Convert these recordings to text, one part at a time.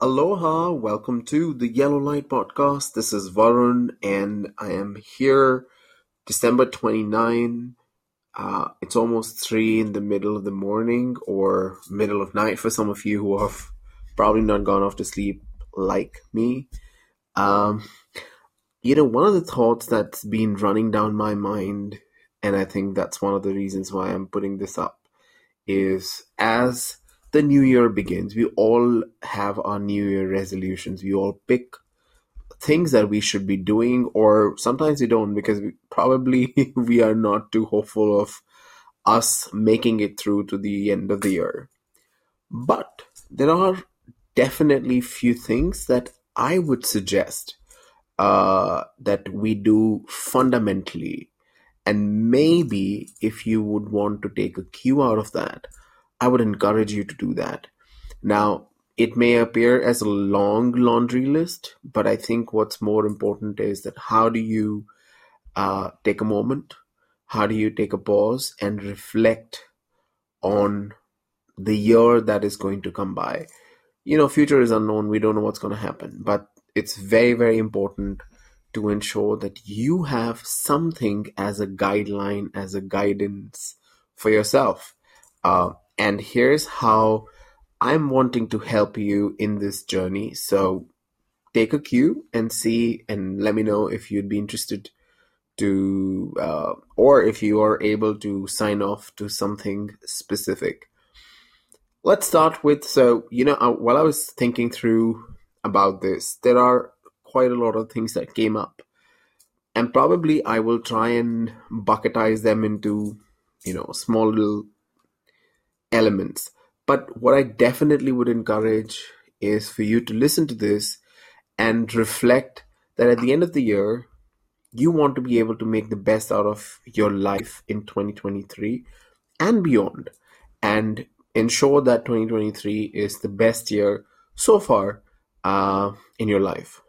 Aloha, welcome to the Yellow Light Podcast. This is Varun, and I am here December 29. Uh, it's almost 3 in the middle of the morning or middle of night for some of you who have probably not gone off to sleep like me. Um, you know, one of the thoughts that's been running down my mind, and I think that's one of the reasons why I'm putting this up, is as the new year begins, we all have our new year resolutions. We all pick things that we should be doing, or sometimes we don't because we, probably we are not too hopeful of us making it through to the end of the year. But there are definitely few things that I would suggest uh, that we do fundamentally. And maybe if you would want to take a cue out of that, I would encourage you to do that. Now, it may appear as a long laundry list, but I think what's more important is that how do you uh, take a moment? How do you take a pause and reflect on the year that is going to come by? You know, future is unknown. We don't know what's going to happen, but it's very, very important to ensure that you have something as a guideline, as a guidance for yourself. Uh, and here's how I'm wanting to help you in this journey. So take a cue and see, and let me know if you'd be interested to, uh, or if you are able to sign off to something specific. Let's start with so, you know, uh, while I was thinking through about this, there are quite a lot of things that came up. And probably I will try and bucketize them into, you know, small little elements. But what I definitely would encourage is for you to listen to this and reflect that at the end of the year, you want to be able to make the best out of your life in 2023 and beyond, and ensure that 2023 is the best year so far uh, in your life.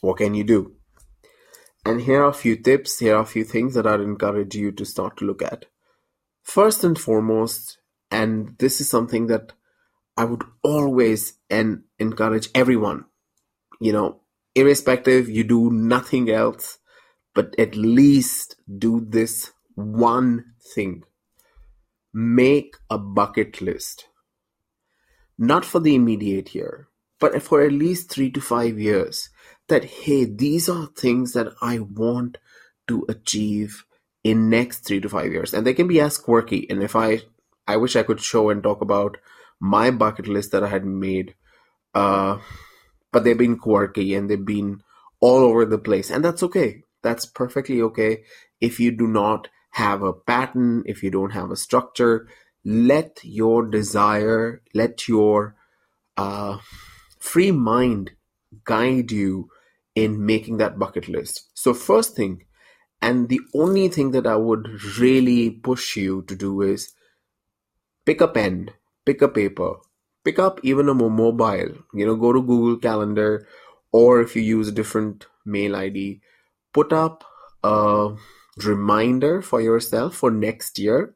What can you do? And here are a few tips, here are a few things that I'd encourage you to start to look at. First and foremost, and this is something that I would always and encourage everyone, you know, irrespective, you do nothing else, but at least do this one thing. Make a bucket list. Not for the immediate year, but for at least three to five years. That, hey, these are things that I want to achieve in next three to five years. And they can be as quirky. And if I I wish I could show and talk about my bucket list that I had made. Uh, but they've been quirky and they've been all over the place. And that's okay. That's perfectly okay. If you do not have a pattern, if you don't have a structure, let your desire, let your uh, free mind guide you in making that bucket list. So, first thing, and the only thing that I would really push you to do is pick a pen, pick a paper, pick up even a mobile, you know, go to Google Calendar, or if you use a different mail ID, put up a reminder for yourself for next year,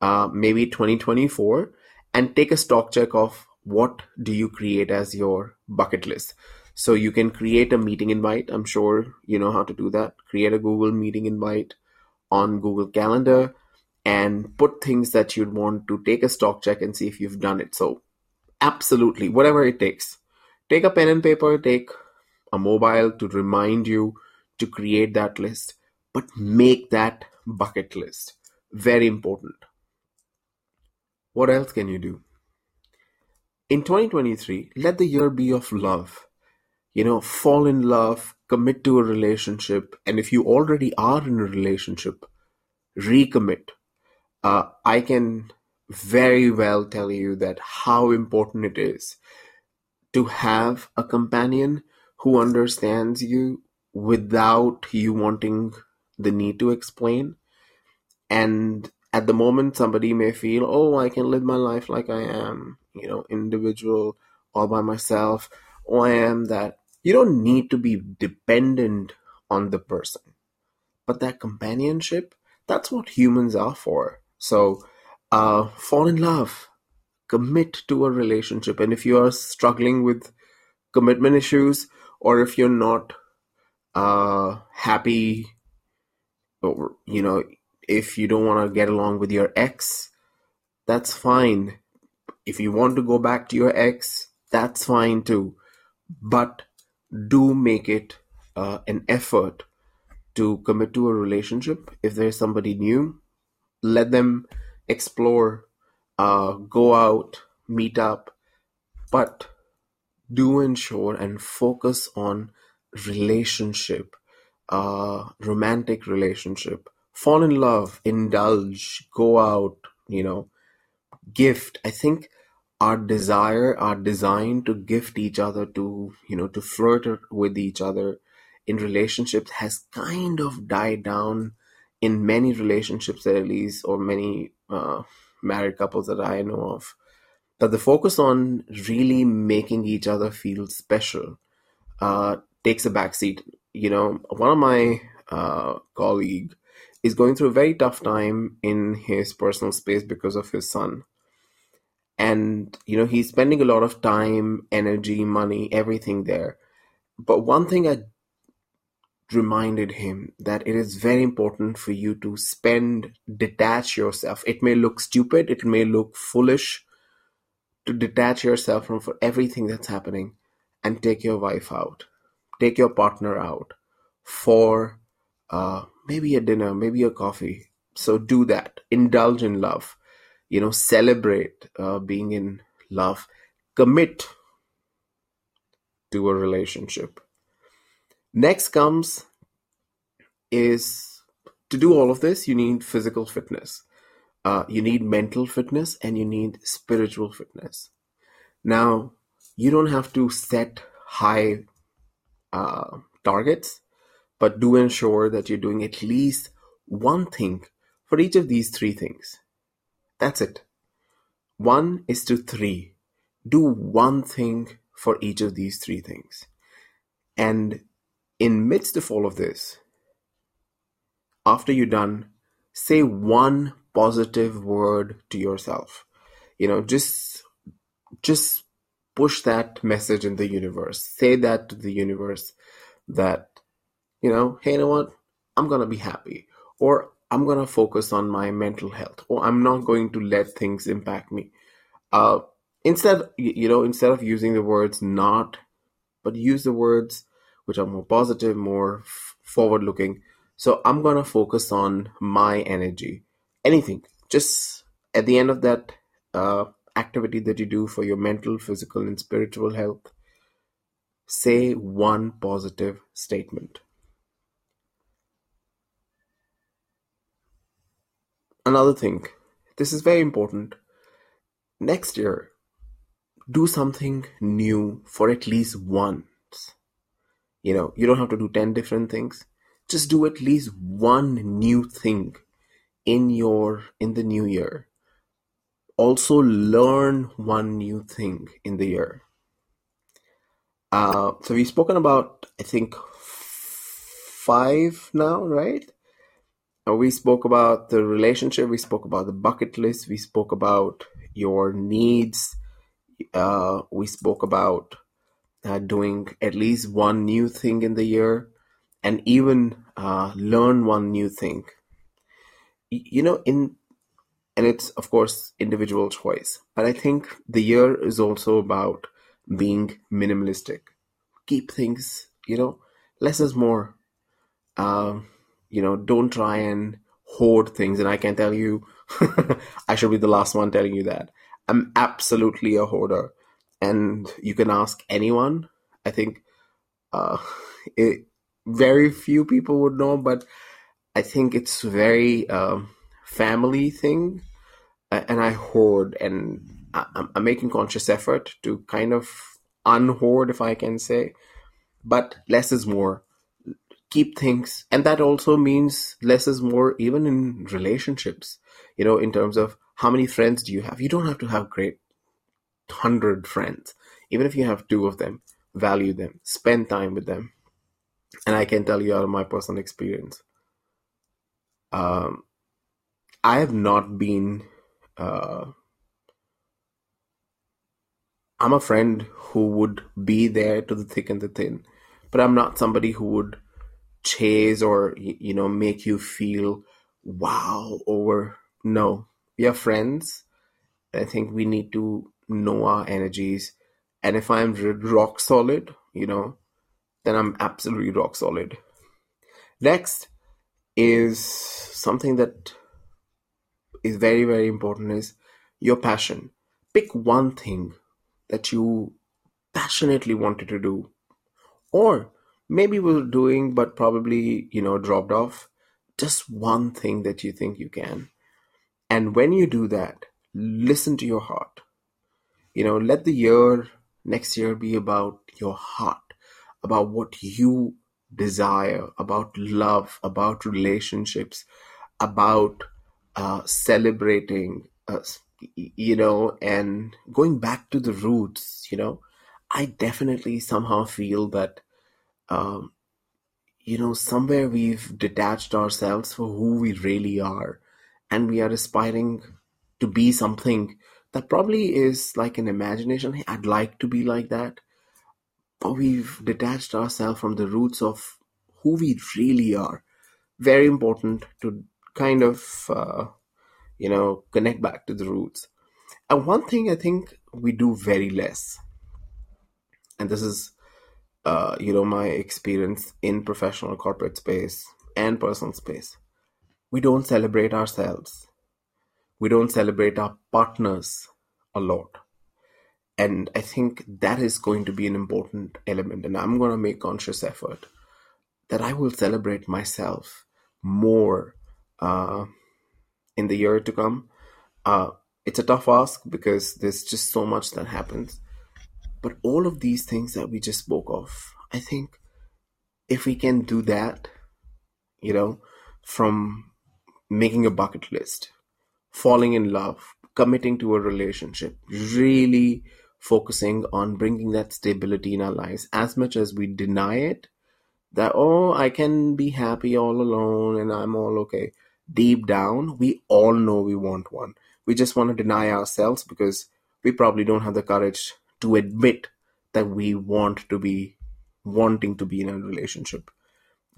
uh, maybe 2024, and take a stock check of what do you create as your bucket list. So you can create a meeting invite. I'm sure you know how to do that. Create a Google meeting invite on Google Calendar and put things that you'd want to take a stock check and see if you've done it. So, absolutely, whatever it takes. Take a pen and paper, take a mobile to remind you to create that list, but make that bucket list. Very important. What else can you do? In 2023, let the year be of love. You know, fall in love, commit to a relationship, and if you already are in a relationship, recommit uh, I can very well tell you that how important it is to have a companion who understands you without you wanting the need to explain. And at the moment, somebody may feel, oh, I can live my life like I am, you know, individual, all by myself, or I am that. You don't need to be dependent on the person. But that companionship, that's what humans are for. So uh, fall in love, commit to a relationship. And if you are struggling with commitment issues, or if you're not uh, happy, or you know, if you don't want to get along with your ex, that's fine. If you want to go back to your ex, that's fine too. But do make it uh, an effort to commit to a relationship. If there's somebody new, let them explore, uh, go out, meet up, but do ensure and focus on relationship, uh, romantic relationship, fall in love, indulge, go out, you know, gift. I think our desire, our design to gift each other, to, you know, to flirt with each other in relationships has kind of died down in many relationships, at least, or many uh, married couples that I know of. That the focus on really making each other feel special uh, takes a backseat. You know, one of my uh, colleague is going through a very tough time in his personal space because of his son and you know he's spending a lot of time energy money everything there. But one thing i reminded him that it is very important for you to spend detach yourself. It may look stupid. It may look foolish to detach yourself from everything that's happening and take your wife out. Take your partner out for uh, maybe a dinner maybe a coffee. So do that. Indulge in love you know celebrate uh, being in love commit to a relationship. Next comes is to do all of this you need physical fitness. Uh, you need mental fitness and you need spiritual fitness. Now you don't have to set high uh, targets but do ensure that you're doing at least one thing for each of these three things that's it. One is to three. Do one thing for each of these three things. And in midst of all of this, after you're done, say one positive word to yourself. You know, just just push that message in the universe. Say that to the universe that, you know, hey, you know what? I'm gonna be happy. Or I'm gonna focus on my mental health, or I'm not going to let things impact me. Uh, instead, you know, instead of using the words "not," but use the words which are more positive, more f- forward-looking. So I'm gonna focus on my energy. Anything, just at the end of that uh, activity that you do for your mental, physical, and spiritual health, say one positive statement. Another thing, this is very important. Next year, do something new for at least once. You know, you don't have to do 10 different things. Just do at least one new thing in your in the new year. Also learn one new thing in the year. Uh, so we've spoken about I think five now, right? Uh, we spoke about the relationship, we spoke about the bucket list, we spoke about your needs, uh, we spoke about uh, doing at least one new thing in the year, and even uh, learn one new thing. You know, in and it's of course individual choice, but I think the year is also about being minimalistic. Keep things, you know, less is more. Um, you know, don't try and hoard things. And I can tell you, I should be the last one telling you that. I'm absolutely a hoarder. And you can ask anyone. I think uh, it, very few people would know, but I think it's very um, family thing. And I hoard, and I'm, I'm making conscious effort to kind of unhoard, if I can say. But less is more keep things and that also means less is more even in relationships you know in terms of how many friends do you have? You don't have to have great 100 friends. Even if you have two of them value them spend time with them. And i can tell you out of my personal experience um, i have not been uh, I'm a friend who would be there to the thick and the thin, but I'm not somebody who would chase or you know make you feel wow or no. We are friends. I think we need to know our energies, and if I'm rock solid, you know, then I'm absolutely rock solid. Next is something that is very very important is your passion. Pick one thing that you passionately wanted to do or maybe were doing but probably you know dropped off. Just one thing that you think you can. And when you do that listen to your heart. You know let the year next year be about your heart about what you desire about love about relationships about uh, celebrating uh, you know, and going back to the roots, you know, I definitely somehow feel that, um, you know, somewhere we've detached ourselves for who we really are, and we are aspiring to be something that probably is like an imagination. I'd like to be like that, but we've detached ourselves from the roots of who we really are. Very important to kind of uh, you know, connect back to the roots. And one thing I think we do very less, and this is, uh, you know, my experience in professional corporate space and personal space, we don't celebrate ourselves. We don't celebrate our partners a lot. And I think that is going to be an important element. And I'm going to make conscious effort that I will celebrate myself more uh, in the year to come. Uh, it's a tough ask because there's just so much that happens. But all of these things that we just spoke of, I think if we can do that, you know, from making a bucket list, falling in love, committing to a relationship, really focusing on bringing that stability in our lives as much as we deny it that oh i can be happy all alone and i'm all okay deep down, we all know we want one. We just want to deny ourselves because we probably don't have the courage to admit that we want to be wanting to be in a relationship.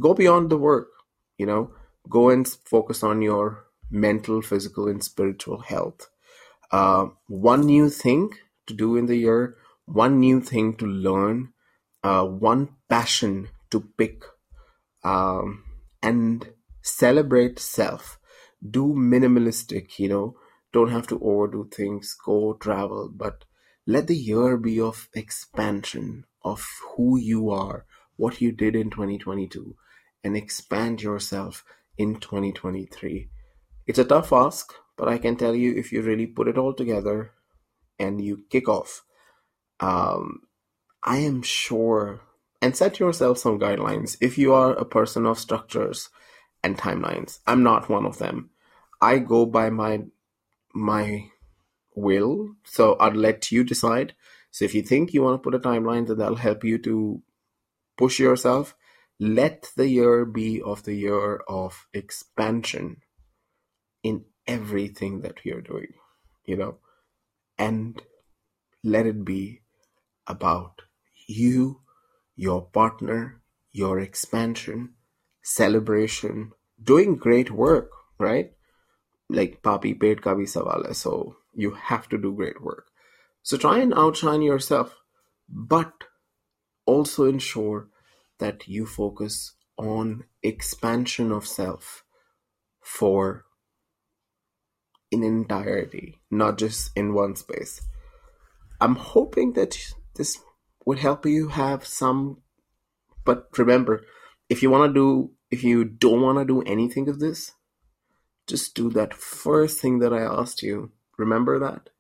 Go beyond the work, you know, go and focus on your mental, physical, and spiritual health. Uh, one new thing to do in the year, one new thing to learn, uh, one passion to pick, um, and celebrate self do minimalistic you know don't have to overdo things go travel but let the year be of expansion of who you are what you did in 2022 and expand yourself in 2023 it's a tough ask but i can tell you if you really put it all together and you kick off um, i am sure and set yourself some guidelines if you are a person of structures and timelines. I'm not one of them. I go by my my will, so I'll let you decide. So if you think you want to put a timeline that that'll help you to push yourself, let the year be of the year of expansion in everything that you're doing, you know, and let it be about you, your partner, your expansion, celebration, doing great work, right? Like papi pet ka bhi sawal hai, so you have to do great work. So try and outshine yourself, but also ensure that you focus on expansion of self for in entirety, not just in one space. I'm hoping that this would help you have some, but remember, if you want to do if you don't want to do anything of this, just do that first thing that I asked you. Remember that?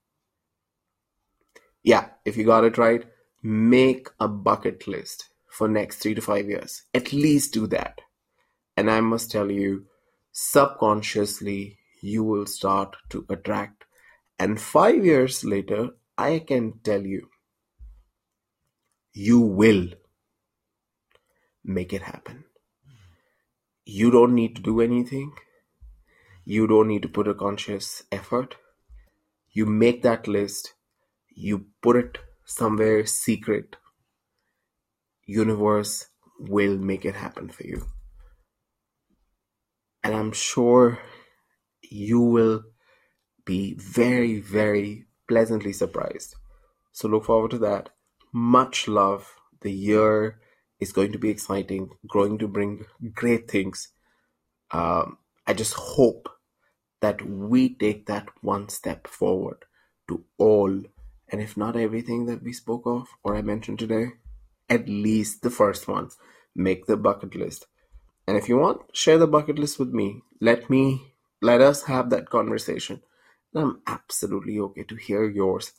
Yeah, if you got it right, make a bucket list for next 3 to 5 years. At least do that. And I must tell you, subconsciously you will start to attract and 5 years later, I can tell you you will make it happen you don't need to do anything. You don't need to put a conscious effort. You make that list, you put it somewhere secret, universe will make it happen for you. And I'm sure you will be very, very pleasantly surprised. So look forward to that. Much love. The year is going to be exciting, growing to bring great things. Um, I just hope that we take that one step forward to all, and if not everything that we spoke of or I mentioned today, at least the first one. Make the bucket list. And if you want, share the bucket list with me. Let me, let us have that conversation. And I'm absolutely okay to hear yours.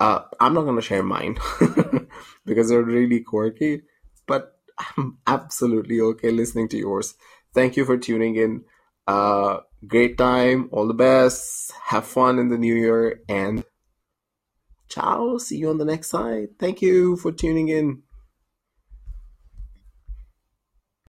Uh, I'm not going to share mine because they're really quirky, but I'm absolutely okay listening to yours. Thank you for tuning in. Uh, great time. All the best. Have fun in the new year and ciao. See you on the next side. Thank you for tuning in.